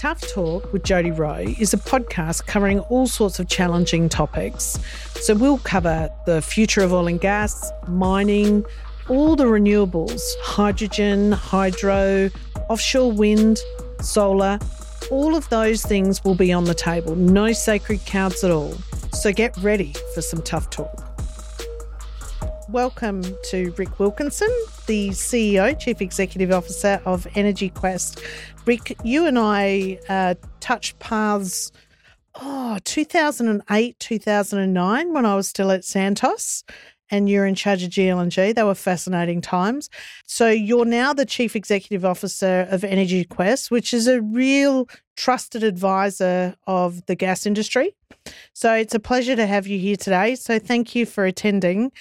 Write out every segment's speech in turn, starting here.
Tough Talk with Jody Rowe is a podcast covering all sorts of challenging topics. So we'll cover the future of oil and gas, mining, all the renewables, hydrogen, hydro, offshore wind, solar, all of those things will be on the table. No sacred cows at all. So get ready for some tough talk. Welcome to Rick Wilkinson, the CEO, Chief Executive Officer of EnergyQuest. Rick, you and I uh, touched paths, oh, 2008, 2009, when I was still at Santos and you're in charge of GLNG. They were fascinating times. So you're now the Chief Executive Officer of EnergyQuest, which is a real trusted advisor of the gas industry. So it's a pleasure to have you here today. So thank you for attending.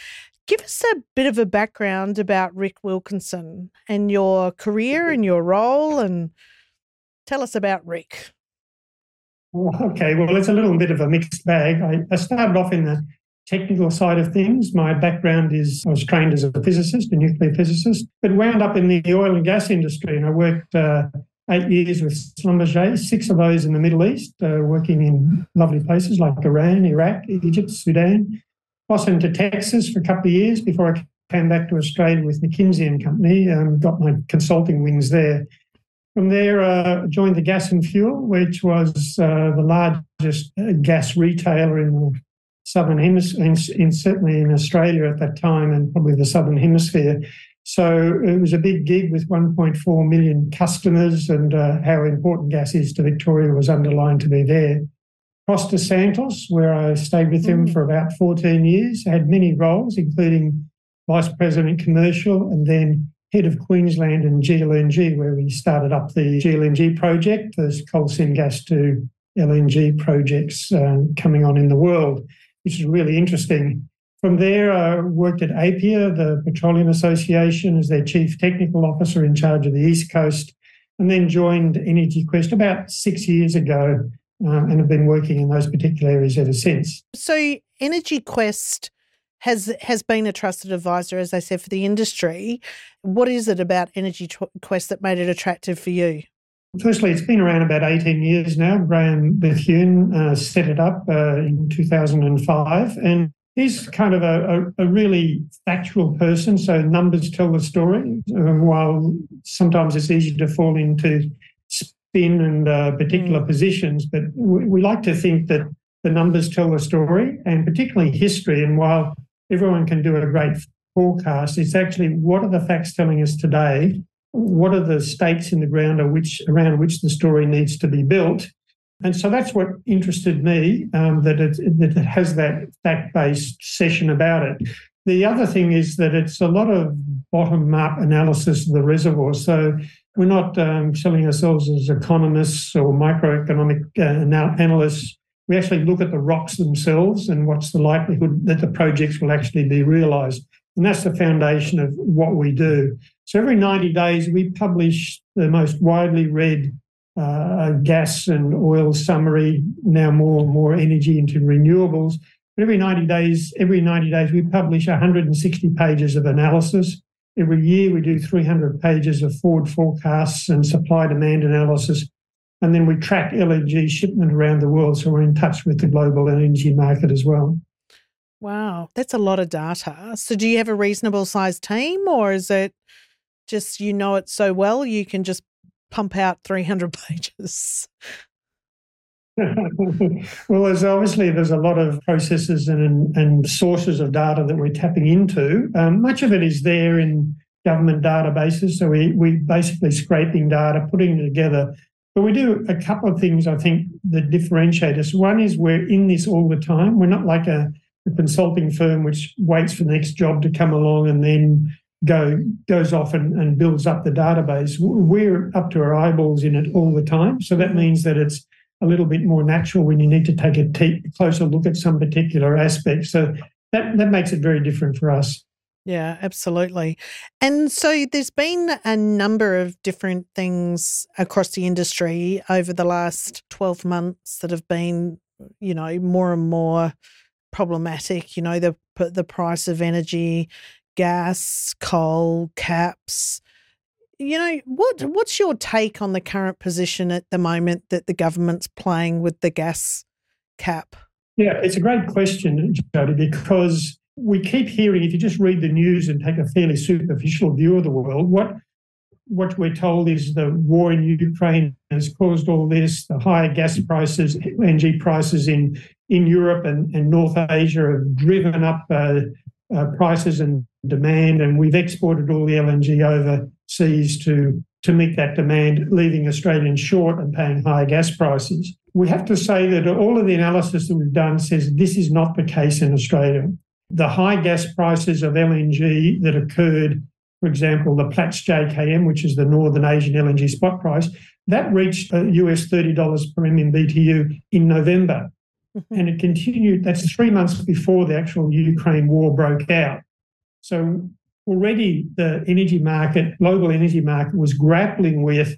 Give us a bit of a background about Rick Wilkinson and your career and your role, and tell us about Rick. Okay, well, it's a little bit of a mixed bag. I, I started off in the technical side of things. My background is I was trained as a physicist, a nuclear physicist, but wound up in the oil and gas industry. And I worked uh, eight years with Schlumberger, six of those in the Middle East, uh, working in lovely places like Iran, Iraq, Egypt, Sudan, Boston to Texas for a couple of years before I came back to Australia with McKinsey and Company. Um, got my consulting wings there. From there, uh, joined the Gas and Fuel, which was uh, the largest uh, gas retailer in the southern hemisphere, in, certainly in Australia at that time, and probably the southern hemisphere. So it was a big gig with 1.4 million customers, and uh, how important gas is to Victoria was underlined to be there. Costa Santos, where I stayed with him mm. for about 14 years. I had many roles, including Vice President Commercial and then Head of Queensland and GLNG, where we started up the GLNG project, those coal seam gas to LNG projects um, coming on in the world, which is really interesting. From there, I worked at APPEA, the Petroleum Association, as their Chief Technical Officer in charge of the East Coast, and then joined EnergyQuest about six years ago um, and have been working in those particular areas ever since. So, EnergyQuest has has been a trusted advisor, as I said, for the industry. What is it about Energy Quest that made it attractive for you? Firstly, it's been around about 18 years now. Graeme Bethune uh, set it up uh, in 2005. And he's kind of a, a, a, really factual person. So numbers tell the story, um, while sometimes it's easy to fall into spin and uh, particular mm. positions, but we, we like to think that the numbers tell the story and particularly history. And while everyone can do a great forecast, it's actually what are the facts telling us today? What are the stakes in the ground which, around which the story needs to be built? And so that's what interested me, um, that, it, that it has that fact based session about it. The other thing is that it's a lot of bottom up analysis of the reservoir. So we're not um, selling ourselves as economists or microeconomic uh, analysts. We actually look at the rocks themselves and what's the likelihood that the projects will actually be realised. And that's the foundation of what we do. So every 90 days, we publish the most widely read uh, gas and oil summary, now more and more energy into renewables. But every 90 days, every 90 days, we publish 160 pages of analysis Every year we do 300 pages of forward forecasts and supply demand analysis. And then we track LNG shipment around the world. So we're in touch with the global LNG market as well. Wow, that's a lot of data. So do you have a reasonable sized team or is it just you know it so well you can just pump out 300 pages? well, there's obviously there's a lot of processes and and sources of data that we're tapping into. Um, much of it is there in government databases, so we we basically scraping data, putting it together. But we do a couple of things I think that differentiate us. One is we're in this all the time. We're not like a, a consulting firm which waits for the next job to come along and then go goes off and, and builds up the database. We're up to our eyeballs in it all the time. So that means that it's a little bit more natural when you need to take a closer look at some particular aspect. So that, that makes it very different for us. Yeah, absolutely. And so there's been a number of different things across the industry over the last 12 months that have been, you know, more and more problematic. You know, the the price of energy, gas, coal, caps, you know, what what's your take on the current position at the moment that the government's playing with the gas cap? Yeah, it's a great question, Jody, because we keep hearing, if you just read the news and take a fairly superficial view of the world, what what we're told is the war in Ukraine has caused all this. The higher gas prices, LNG prices in in Europe and, and North Asia have driven up uh, uh, prices and demand, and we've exported all the LNG overseas to to meet that demand, leaving Australians short and paying higher gas prices. We have to say that all of the analysis that we've done says this is not the case in Australia. The high gas prices of LNG that occurred, for example, the Platts JKM, which is the Northern Asian LNG spot price, that reached US $30 per MMBTU in November. Mm-hmm. And it continued, that's three months before the actual Ukraine war broke out. So already the energy market, global energy market, was grappling with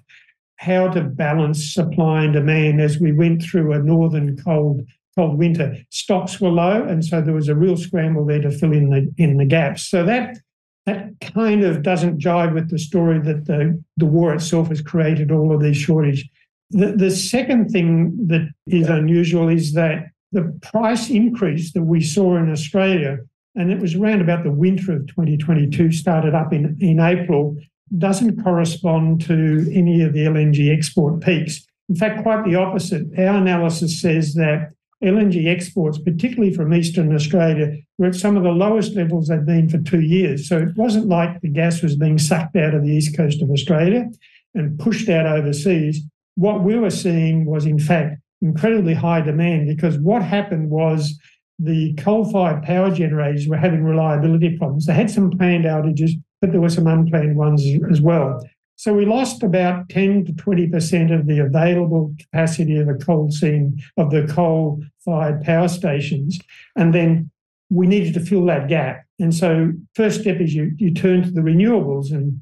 how to balance supply and demand as we went through a northern cold cold winter. Stocks were low, and so there was a real scramble there to fill in the in the gaps. So that that kind of doesn't jive with the story that the, the war itself has created all of these shortage. The, the second thing that is unusual is that the price increase that we saw in Australia, and it was around about the winter of 2022, started up in, in April, doesn't correspond to any of the LNG export peaks. In fact, quite the opposite. Our analysis says that LNG exports, particularly from Eastern Australia, were at some of the lowest levels they've been for two years. So it wasn't like the gas was being sucked out of the east coast of Australia and pushed out overseas. What we were seeing was, in fact, incredibly high demand because what happened was the coal fired power generators were having reliability problems. They had some planned outages, but there were some unplanned ones as well. So we lost about 10 to 20% of the available capacity of the coal seam of the coal fired power stations. And then we needed to fill that gap. And so first step is you, you turn to the renewables and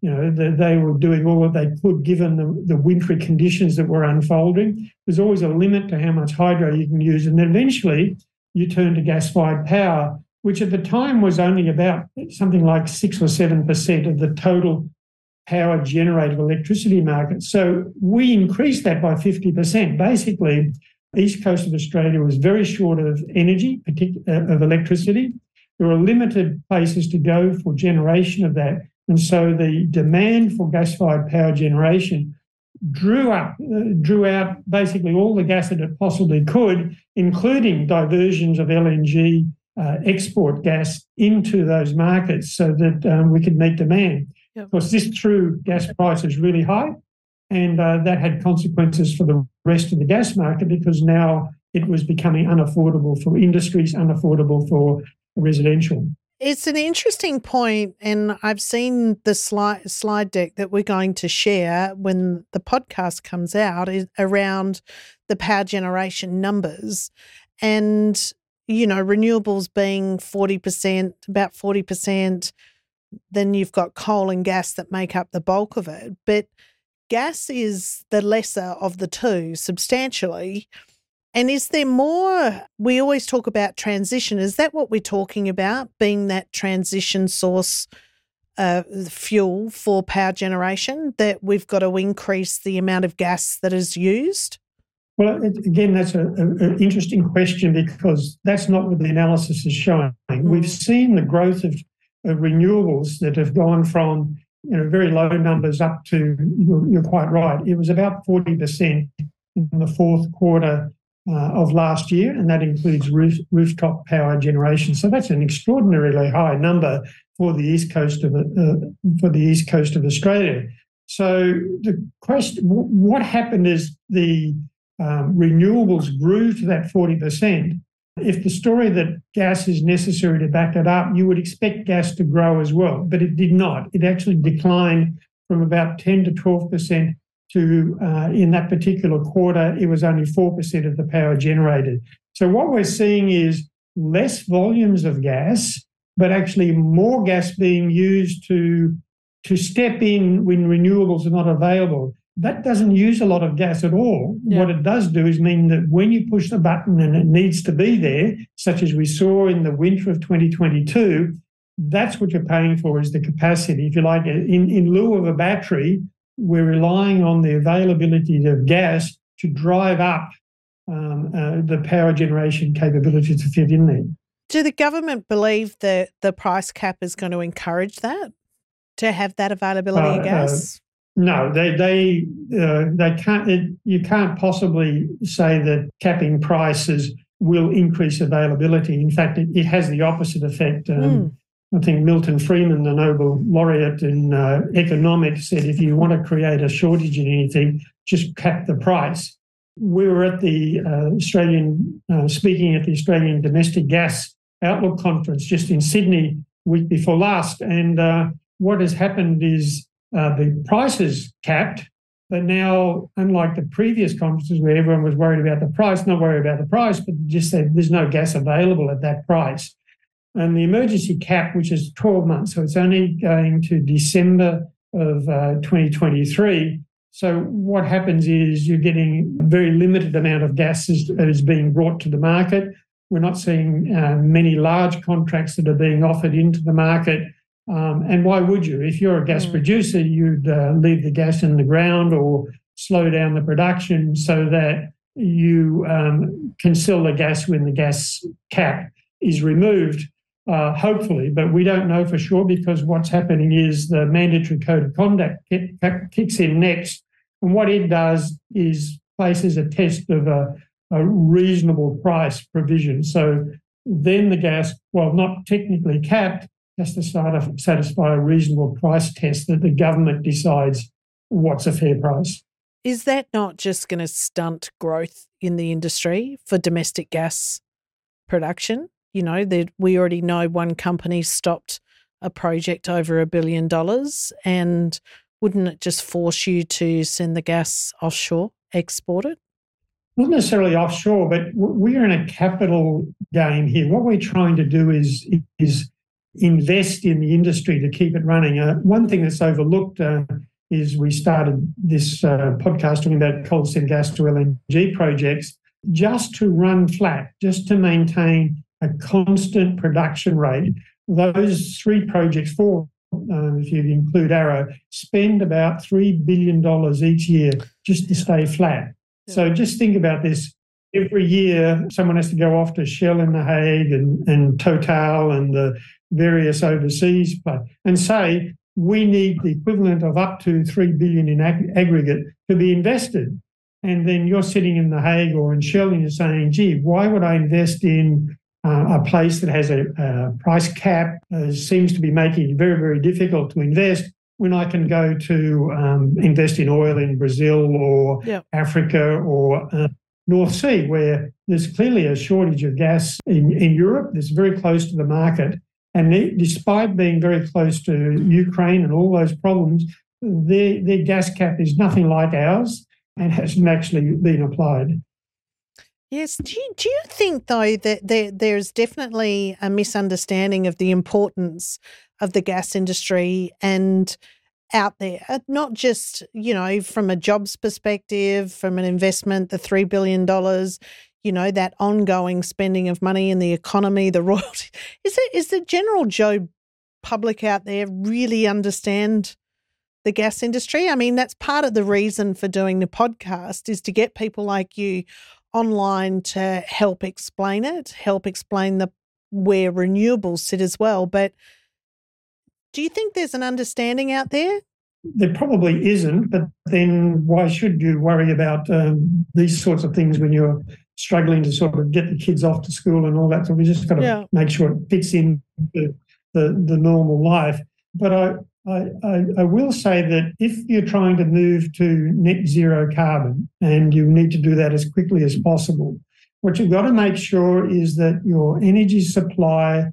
you know, the, they were doing all that they could given the, the wintry conditions that were unfolding. There's always a limit to how much hydro you can use. And then eventually you turn to gas fired power, which at the time was only about something like six or 7% of the total power generated electricity market. So we increased that by 50%. Basically, east coast of Australia was very short of energy, uh, of electricity. There were limited places to go for generation of that. And so the demand for gas fired power generation drew up, uh, drew out basically all the gas that it possibly could, including diversions of LNG uh, export gas into those markets so that um, we could meet demand. Yep. Of course, this threw gas prices really high, and uh, that had consequences for the rest of the gas market because now it was becoming unaffordable for industries, unaffordable for residential. It's an interesting point, and I've seen the slide slide deck that we're going to share when the podcast comes out around the power generation numbers, and you know renewables being forty percent, about forty percent. Then you've got coal and gas that make up the bulk of it, but gas is the lesser of the two substantially. And is there more? We always talk about transition. Is that what we're talking about, being that transition source uh, fuel for power generation, that we've got to increase the amount of gas that is used? Well, again, that's an interesting question because that's not what the analysis is showing. Mm. We've seen the growth of, of, renewables that have gone from you know very low numbers up to you're, you're quite right. It was about forty percent in the fourth quarter uh, of last year, and that includes roof, rooftop power generation. So that's an extraordinarily high number for the east coast of uh, for the east coast of Australia. So the question, what happened is the um, renewables grew to that forty percent. If the story that gas is necessary to back it up, you would expect gas to grow as well, but it did not. It actually declined from about 10 to 12 percent to uh, in that particular quarter, it was only 4% of the power generated. So what we're seeing is less volumes of gas, but actually more gas being used to, to step in when renewables are not available. That doesn't use a lot of gas at all. Yeah. What it does do is mean that when you push the button and it needs to be there, such as we saw in the winter of 2022, that's what you're paying for is the capacity. If you like, in, in lieu of a battery, we're relying on the availability of gas to drive up um, uh, the power generation capability to fit in there. Do the government believe that the price cap is going to encourage that to have that availability uh, of uh, gas? Uh, no, they they uh, they can't. It, you can't possibly say that capping prices will increase availability. In fact, it, it has the opposite effect. Um, mm. I think Milton Friedman, the Nobel laureate in uh, economics, said if you want to create a shortage in anything, just cap the price. We were at the uh, Australian, uh, speaking at the Australian Domestic Gas Outlook Conference just in Sydney week before last. And uh, what has happened is uh, the prices capped, but now, unlike the previous conferences where everyone was worried about the price, not worried about the price, but just said there's no gas available at that price. And the emergency cap, which is 12 months, so it's only going to December of uh, 2023. So what happens is you're getting a very limited amount of gas that is being brought to the market. We're not seeing uh, many large contracts that are being offered into the market. Um, and why would you? If you're a gas mm. producer, you'd uh, leave the gas in the ground or slow down the production so that you um, can sell the gas when the gas cap is removed uh, hopefully, but we don't know for sure because what's happening is the mandatory code of conduct kicks in next. And what it does is places a test of a, a reasonable price provision. So then the gas, well, not technically capped, has to satisfy a reasonable price test that the government decides what's a fair price. Is that not just going to stunt growth in the industry for domestic gas production? You know, that we already know one company stopped a project over a billion dollars. And wouldn't it just force you to send the gas offshore, export it? Not necessarily offshore, but we're in a capital game here. What we're trying to do is is invest in the industry to keep it running. Uh, one thing that's overlooked uh, is we started this uh, podcast talking about coal seam gas to LNG projects just to run flat, just to maintain a constant production rate. Those three projects, four, um, if you include Arrow, spend about $3 billion each year just to stay flat. Yeah. So just think about this. Every year, someone has to go off to Shell in The Hague and, and Total and the various overseas and say, we need the equivalent of up to 3 billion in ag- aggregate to be invested. And then you're sitting in The Hague or in Shell and you're saying, gee, why would I invest in uh, a place that has a, a price cap uh, seems to be making it very, very difficult to invest when I can go to um, invest in oil in Brazil or yep. Africa or uh, North Sea, where there's clearly a shortage of gas in, in Europe that's very close to the market. And they, despite being very close to Ukraine and all those problems, their, their gas cap is nothing like ours and hasn't actually been applied. Yes. Do you, do you think, though, that there, there's definitely a misunderstanding of the importance of the gas industry and out there, not just, you know, from a jobs perspective, from an investment, the $3 billion, you know, that ongoing spending of money in the economy, the royalty. Is, it, is the general Joe public out there really understand the gas industry? I mean, that's part of the reason for doing the podcast is to get people like you online to help explain it, help explain the where renewables sit as well. But do you think there's an understanding out there? There probably isn't, but then why should you worry about um, these sorts of things when you're struggling to sort of get the kids off to school and all that? So we just got to yeah. make sure it fits in the, the, the normal life. But I, I, I, I, will say that if you're trying to move to net zero carbon and you need to do that as quickly as possible, what you've got to make sure is that your energy supply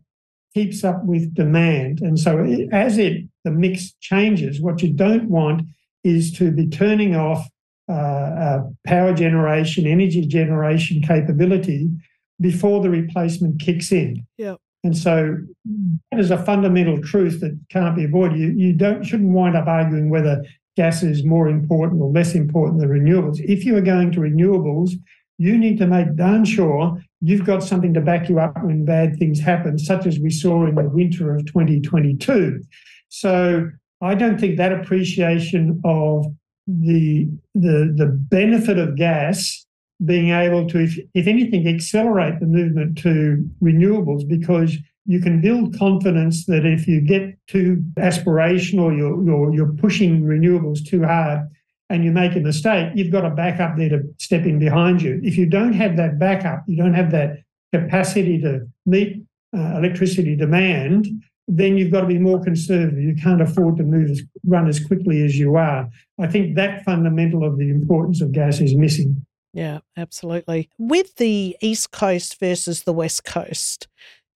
keeps up with demand. And so as it the mix changes, what you don't want is to be turning off uh, uh, power generation, energy generation capability before the replacement kicks in. Yeah. And so that is a fundamental truth that can't be avoided. You, you don't shouldn't wind up arguing whether gas is more important or less important than renewables. If you are going to renewables, you need to make darn sure you've got something to back you up when bad things happen, such as we saw in the winter of 2022. So I don't think that appreciation of the the the benefit of gas being able to, if, if anything, accelerate the movement to renewables because you can build confidence that if you get too aspirational, you're, you're, you're pushing renewables too hard and you make a mistake, you've got a backup there to step in behind you. If you don't have that backup, you don't have that capacity to meet uh, electricity demand, then you've got to be more conservative. You can't afford to move as, run as quickly as you are. I think that fundamental of the importance of gas is missing. Yeah, absolutely. With the East Coast versus the West Coast,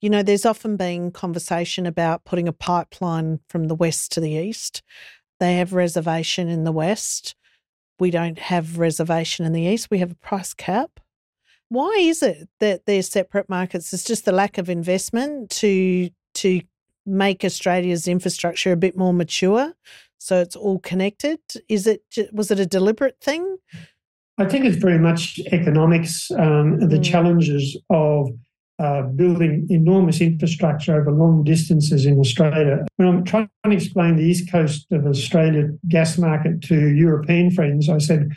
you know, there's often been conversation about putting a pipeline from the West to the East. They have reservation in the West. We don't have reservation in the East. We have a price cap. Why is it that they're separate markets? It's just the lack of investment to to make Australia's infrastructure a bit more mature, so it's all connected. Is it was it a deliberate thing? I think it's very much economics, um, the mm. challenges of uh, building enormous infrastructure over long distances in Australia. When I'm trying to explain the east coast of Australia gas market to European friends, I said,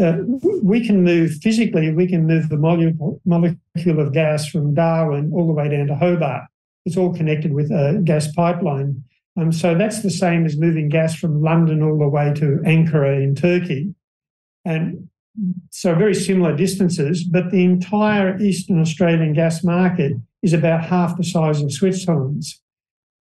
uh, we can move physically, we can move the molecule, molecule of gas from Darwin all the way down to Hobart. It's all connected with a gas pipeline. Um, so that's the same as moving gas from London all the way to Ankara in Turkey. And so very similar distances, but the entire Eastern Australian gas market is about half the size of Switzerland's.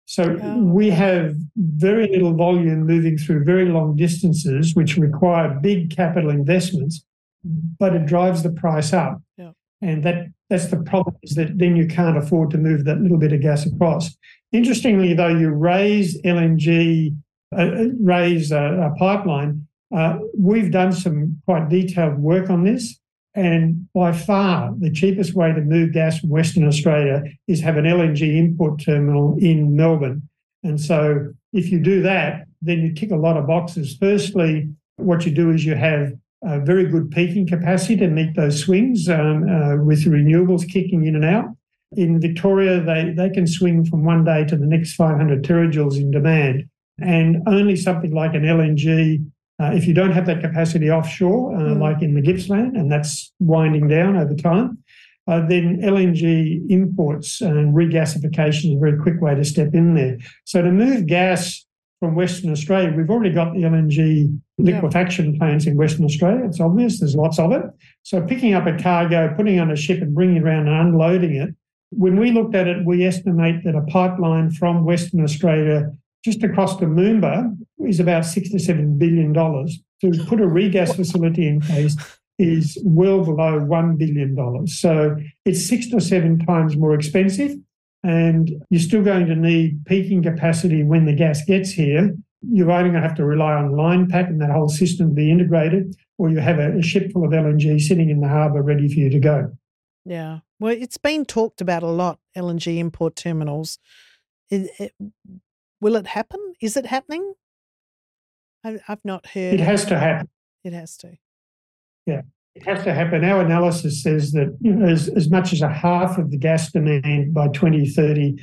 So oh. we have very little volume moving through very long distances, which require big capital investments, but it drives the price up. Yeah. And that that's the problem is that then you can't afford to move that little bit of gas across. Interestingly, though, you raise LNG, uh, uh, raise a, a pipeline, uh, we've done some quite detailed work on this, and by far the cheapest way to move gas from Western Australia is have an LNG import terminal in Melbourne. And so if you do that, then you tick a lot of boxes. Firstly, what you do is you have a very good peaking capacity to meet those swings um, uh, with renewables kicking in and out. In Victoria, they, they can swing from one day to the next 500 terajoules in demand. And only something like an LNG uh, if you don't have that capacity offshore, uh, mm. like in the Gippsland, and that's winding down over time, uh, then LNG imports and regasification is a very quick way to step in there. So to move gas from Western Australia, we've already got the LNG liquefaction yeah. plants in Western Australia. It's obvious, there's lots of it. So picking up a cargo, putting on a ship and bringing it around and unloading it, when we looked at it, we estimate that a pipeline from Western Australia just across the Moomba is about six to seven billion dollars. To put a regas facility in place is well below one billion dollars. So it's six to seven times more expensive, and you're still going to need peaking capacity when the gas gets here. You're either going to have to rely on line pack and that whole system to be integrated, or you have a, a ship full of LNG sitting in the harbour ready for you to go. Yeah. Well, it's been talked about a lot, LNG import terminals. It, it, Will it happen? Is it happening? I, have not heard. It has to happen. It has to. Yeah, it has to happen. Our analysis says that you know, as, as much as a half of the gas demand by 2030,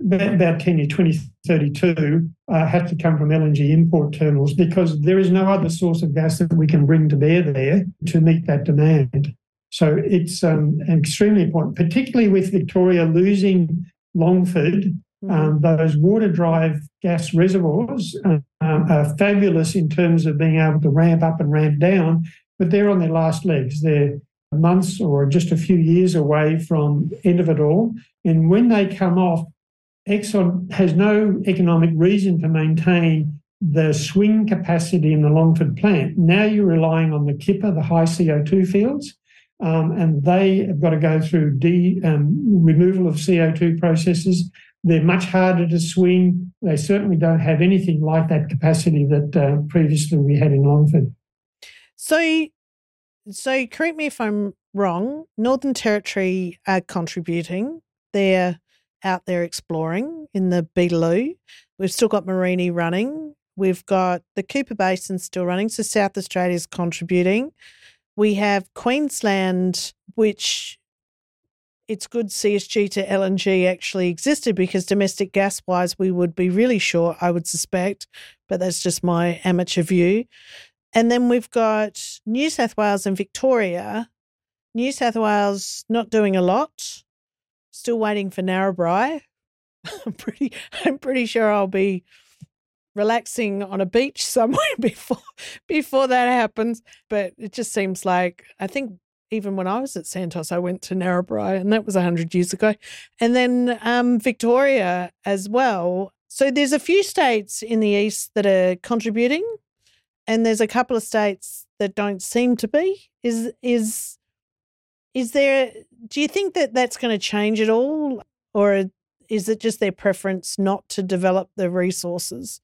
about 10 years, 2032, uh, has to come from LNG import terminals because there is no other source of gas that we can bring to bear there to meet that demand. So it's um, extremely important, particularly with Victoria losing Longford um, mm-hmm. those water drive gas reservoirs uh, are fabulous in terms of being able to ramp up and ramp down, but they're on their last legs. They're months or just a few years away from end of it all. And when they come off, Exxon has no economic reason to maintain the swing capacity in the Longford plant. Now you're relying on the Kipper, the high CO2 fields, um, and they have got to go through de, um, removal of CO2 processes they're much harder to swing. They certainly don't have anything like that capacity that uh, previously we had in Longford. So, so correct me if I'm wrong. Northern Territory are contributing. They're out there exploring in the Beetaloo. We've still got Mereenie running. We've got the Cooper Basin still running. So South Australia is contributing. We have Queensland, which it's good CSG to LNG actually existed because domestic gas wise, we would be really short, I would suspect, but that's just my amateur view. And then we've got New South Wales and Victoria. New South Wales not doing a lot, still waiting for Narrabri. I'm pretty, I'm pretty sure I'll be relaxing on a beach somewhere before before that happens. But it just seems like I think even when I was at Santos, I went to Narrabri, and that was hundred years ago, and then um, Victoria as well. So there's a few states in the east that are contributing, and there's a couple of states that don't seem to be. Is is is there? Do you think that that's going to change at all, or is it just their preference not to develop the resources?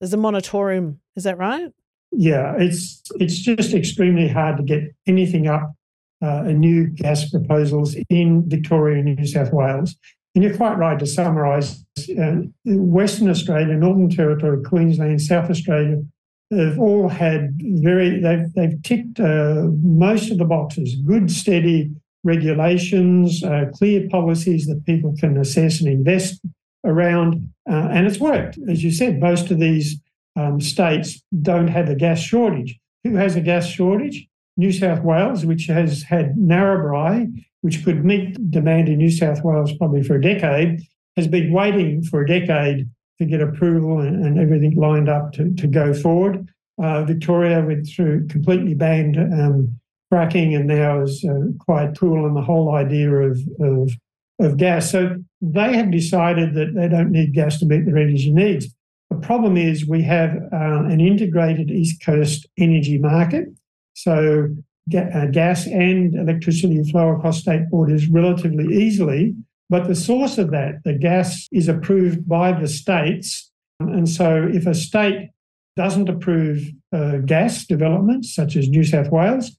There's a moratorium. Is that right? Yeah, it's it's just extremely hard to get anything up, uh, new gas proposals in Victoria and New South Wales. And you're quite right to summarise. Uh, Western Australia, Northern Territory, Queensland, South Australia have all had very they've they've ticked uh, most of the boxes. Good, steady regulations, uh, clear policies that people can assess and invest around, uh, and it's worked. As you said, most of these um, states don't have a gas shortage. Who has a gas shortage? New South Wales, which has had Narrabri, which could meet demand in New South Wales probably for a decade, has been waiting for a decade to get approval and, and everything lined up to, to go forward. Uh, Victoria went through completely banned um, fracking and now is uh, quite cool on the whole idea of, of of gas. So they have decided that they don't need gas to meet their energy needs. The problem is we have uh, an integrated East Coast energy market. So ga- uh, gas and electricity flow across state borders relatively easily. But the source of that, the gas, is approved by the states. And so if a state doesn't approve uh, gas developments, such as New South Wales,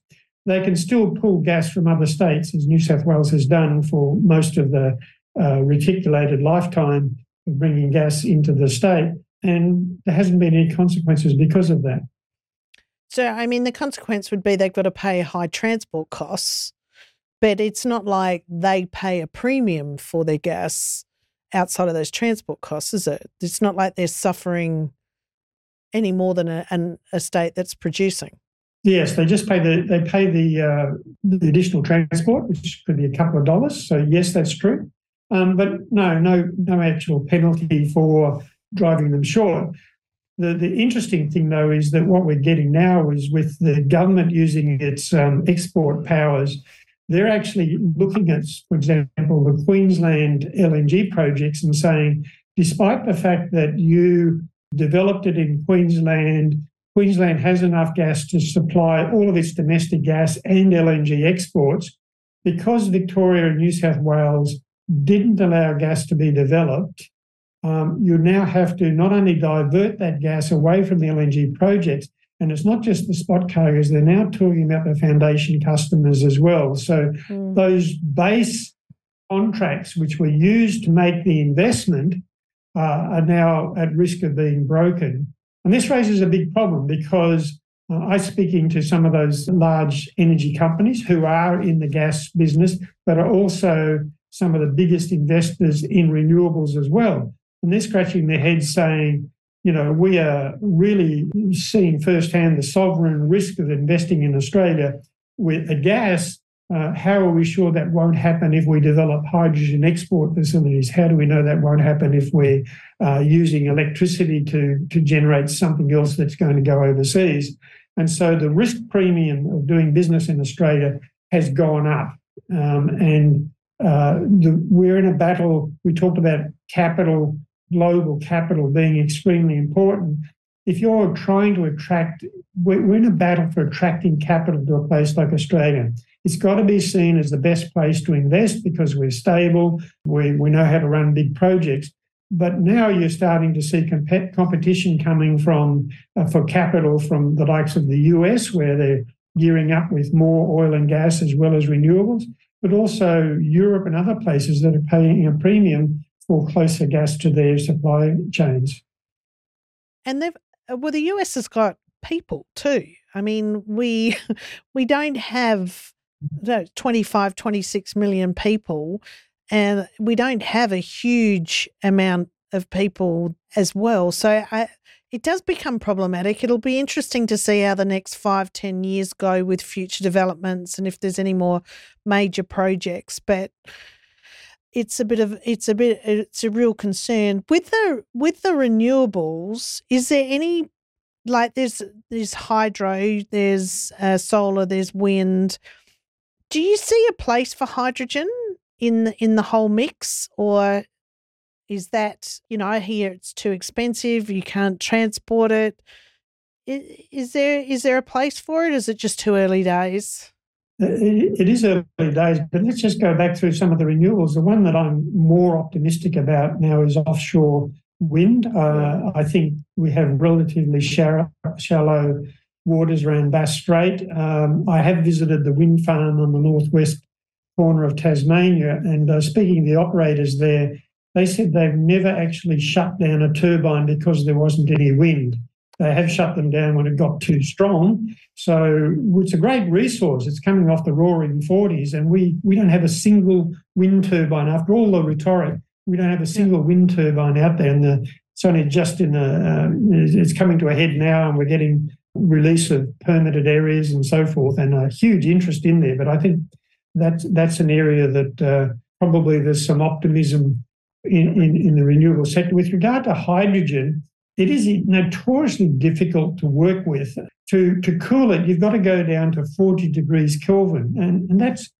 they can still pull gas from other states, as New South Wales has done for most of the uh, reticulated lifetime of bringing gas into the state. And there hasn't been any consequences because of that. So, I mean, the consequence would be they've got to pay high transport costs, but it's not like they pay a premium for their gas outside of those transport costs, is it? It's not like they're suffering any more than a, an, a state that's producing. Yes, they just pay the they pay the uh, the additional transport, which could be a couple of dollars. So yes, that's true. Um, but no, no, no actual penalty for driving them short. The the interesting thing though is that what we're getting now is with the government using its um, export powers, they're actually looking at, for example, the Queensland LNG projects and saying, despite the fact that you developed it in Queensland Queensland has enough gas to supply all of its domestic gas and LNG exports. Because Victoria and New South Wales didn't allow gas to be developed, um, you now have to not only divert that gas away from the LNG projects, and it's not just the spot carriers, they're now talking about the foundation customers as well. So mm. those base contracts, which were used to make the investment, uh, are now at risk of being broken. And this raises a big problem because uh, I speaking to some of those large energy companies who are in the gas business, but are also some of the biggest investors in renewables as well. And they're scratching their heads saying, you know, we are really seeing firsthand the sovereign risk of investing in Australia with a gas uh, how are we sure that won't happen if we develop hydrogen export facilities? How do we know that won't happen if we're uh, using electricity to, to generate something else that's going to go overseas? And so the risk premium of doing business in Australia has gone up. Um, and uh, the, we're in a battle. We talked about capital, global capital being extremely important. If you're trying to attract, we're, in a battle for attracting capital to a place like Australia. It's got to be seen as the best place to invest because we're stable, we, we know how to run big projects. But now you're starting to see comp- competition coming from uh, for capital from the likes of the US, where they're gearing up with more oil and gas as well as renewables, but also Europe and other places that are paying a premium for closer gas to their supply chains. And they've uh, well, the US has got people too. I mean, we we don't have 25, 26 million people, and we don't have a huge amount of people as well. So I, it does become problematic. It'll be interesting to see how the next five, ten years go with future developments and if there's any more major projects. But it's a bit of it's a bit it's a real concern with the with the renewables. Is there any like there's there's hydro, there's uh, solar, there's wind. Do you see a place for hydrogen in the, in the whole mix, or is that you know hear it's too expensive, you can't transport it. Is, is there is there a place for it? Is it just too early days? It is early days, but let's just go back through some of the renewables. The one that I'm more optimistic about now is offshore wind. Uh, I think we have relatively shallow, shallow waters around Bass Strait. Um, I have visited the wind farm on the northwest corner of Tasmania, and uh, speaking to the operators there, they said they've never actually shut down a turbine because there wasn't any wind. They have shut them down when it got too strong. So it's a great resource. It's coming off the roaring 40s, and we, we don't have a single wind turbine. After all the rhetoric, we don't have a single wind turbine out there. And the, it's only just in the, uh, it's coming to a head now, and we're getting release of permitted areas and so forth, and a huge interest in there. But I think that's, that's an area that uh, probably there's some optimism in, in, in the renewable sector. With regard to hydrogen, it is notoriously difficult to work with. To, to cool it, you've got to go down to 40 degrees Kelvin, and, and that's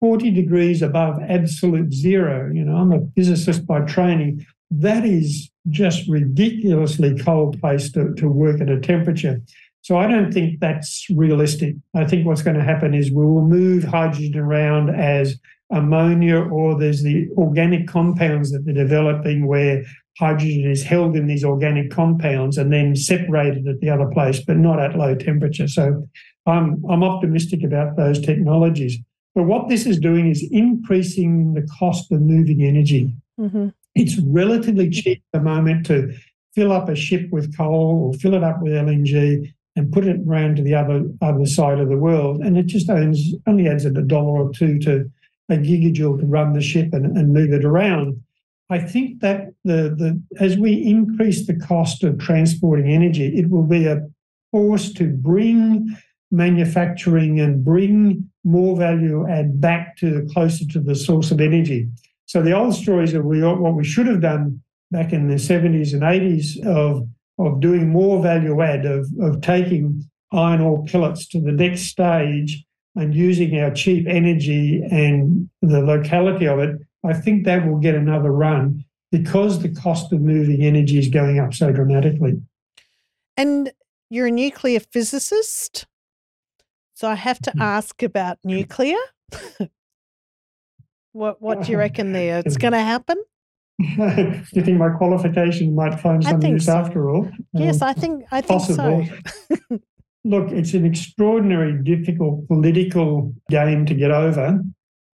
40 degrees above absolute zero. You know, I'm a physicist by training. That is just ridiculously cold place to, to work at a temperature. So I don't think that's realistic. I think what's going to happen is we will move hydrogen around as ammonia or there's the organic compounds that they're developing where hydrogen is held in these organic compounds and then separated at the other place, but not at low temperature. So I'm, I'm optimistic about those technologies. But what this is doing is increasing the cost of moving energy. Mm-hmm. It's relatively cheap at the moment to fill up a ship with coal or fill it up with LNG and put it around to the other other side of the world. And it just owns, only adds a dollar or two to a gigajoule to run the ship and, and move it around. I think that the, the as we increase the cost of transporting energy, it will be a force to bring manufacturing and bring more value add back to the closer to the source of energy. So the old stories of we, what we should have done back in the 70s and 80s of, of doing more value add, of, of taking iron ore pellets to the next stage and using our cheap energy and the locality of it I think that will get another run because the cost of moving energy is going up so dramatically. And you're a nuclear physicist. So I have to mm-hmm. ask about nuclear. what what do you reckon there? It's going to happen? Do you think my qualification might find some use so. after all? Yes, um, I think I think possible. so. Look, it's an extraordinary, difficult political game to get over.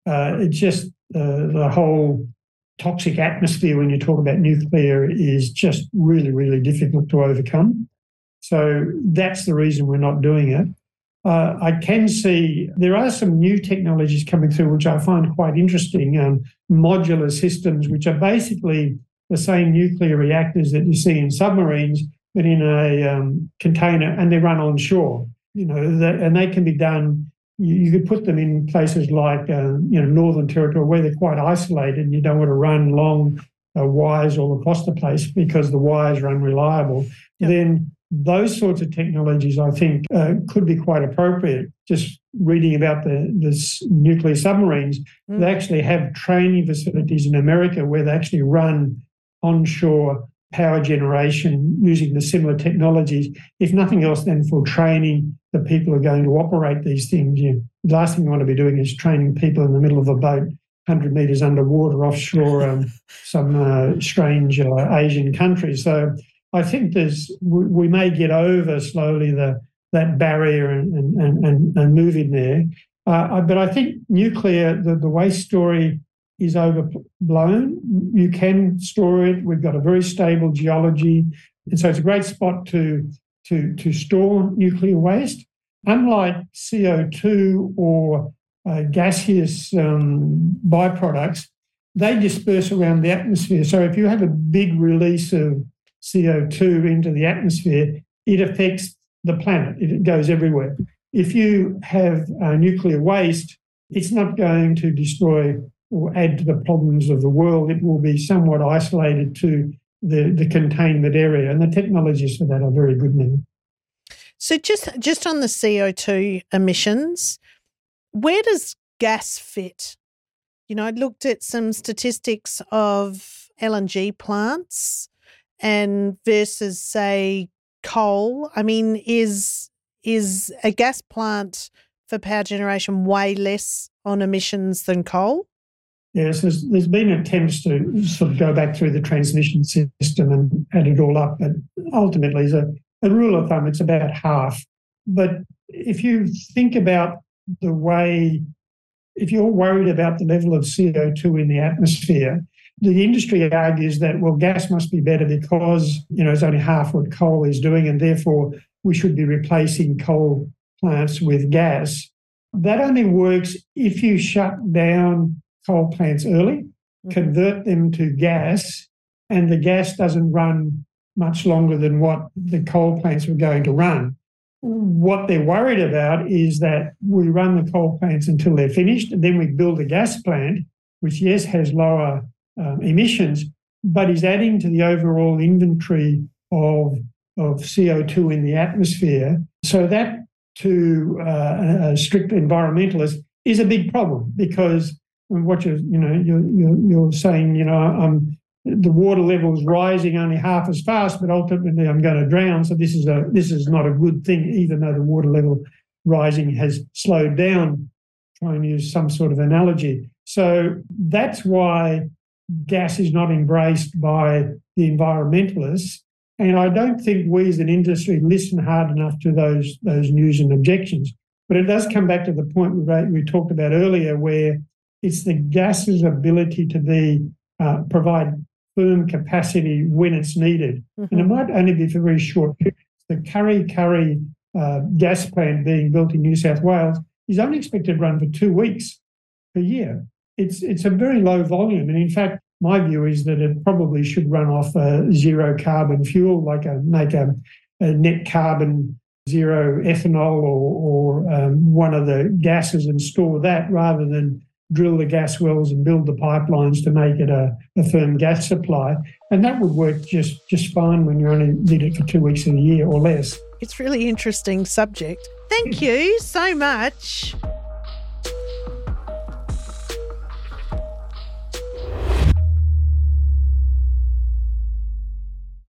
Uh, it just the whole toxic atmosphere when you talk about nuclear is just really, really difficult to overcome. So that's the reason we're not doing it. Uh, I can see there are some new technologies coming through, which I find quite interesting. Um, modular systems, which are basically the same nuclear reactors that you see in submarines, but in a um, container, and they run on shore. You know, and they can be done you, you could put them in places like uh, you know Northern Territory where they're quite isolated and you don't want to run long uh, wires all across the place because the wires are unreliable. Yep. Then those sorts of technologies, I think, uh, could be quite appropriate. Just reading about the this nuclear submarines, mm. they actually have training facilities in America where they actually run onshore power generation using the similar technologies, if nothing else, then for training the people are going to operate these things. You, the last thing you want to be doing is training people in the middle of a boat, 100 metres underwater offshore um, some uh, strange uh, Asian country. So I think there's we, we, may get over slowly the that barrier and, and, and, and move in there. Uh, but I think nuclear, the, the waste story is overblown. You can store it. We've got a very stable geology. And so it's a great spot to, to, to store nuclear waste. Unlike CO2 or uh, gaseous um, byproducts, they disperse around the atmosphere. So if you have a big release of CO2 into the atmosphere, it affects the planet. It goes everywhere. If you have uh, nuclear waste, it's not going to destroy or add to the problems of the world. It will be somewhat isolated to the, the containment area. And the technologies for that are very good now. So just just on the CO2 emissions, where does gas fit? You know, I looked at some statistics of LNG plants and versus say coal. I mean, is is a gas plant for power generation way less on emissions than coal? Yes, there's, there's been attempts to sort of go back through the transmission system and add it all up, but ultimately, as a, a rule of thumb, it's about half. But if you think about the way, if you're worried about the level of CO2 in the atmosphere, the industry argues that well, gas must be better because you know it's only half what coal is doing, and therefore we should be replacing coal plants with gas. That only works if you shut down coal plants early, mm-hmm. convert them to gas, and the gas doesn't run much longer than what the coal plants were going to run. What they're worried about is that we run the coal plants until they're finished, and then we build a gas plant, which, yes, has lower um, emissions, but is adding to the overall inventory of, of CO2 in the atmosphere. So that, to uh, a strict environmentalist, is a big problem because what you're, you know, you're, you're, you're saying, you know, um, the water level is rising only half as fast, but ultimately I'm going to drown. So this is a this is not a good thing, even though the water level rising has slowed down. Try and use some sort of analogy. So that's why gas is not embraced by the environmentalists. And I don't think we as an industry listen hard enough to those, those news and objections. But it does come back to the point we, we talked about earlier, where it's the gas's ability to be uh, provide firm capacity when it's needed. Mm-hmm. And it might only be for very short periods. The Kurri Kurri uh, gas plant being built in New South Wales is only expected to run for two weeks per year it's it's a very low volume, and in fact, my view is that it probably should run off a zero carbon fuel, like a make a, a net carbon zero ethanol or, or um, one of the gases and store that rather than drill the gas wells and build the pipelines to make it a, a firm gas supply. And that would work just, just fine when you only need it for two weeks in a year or less. It's really interesting subject. Thank you so much.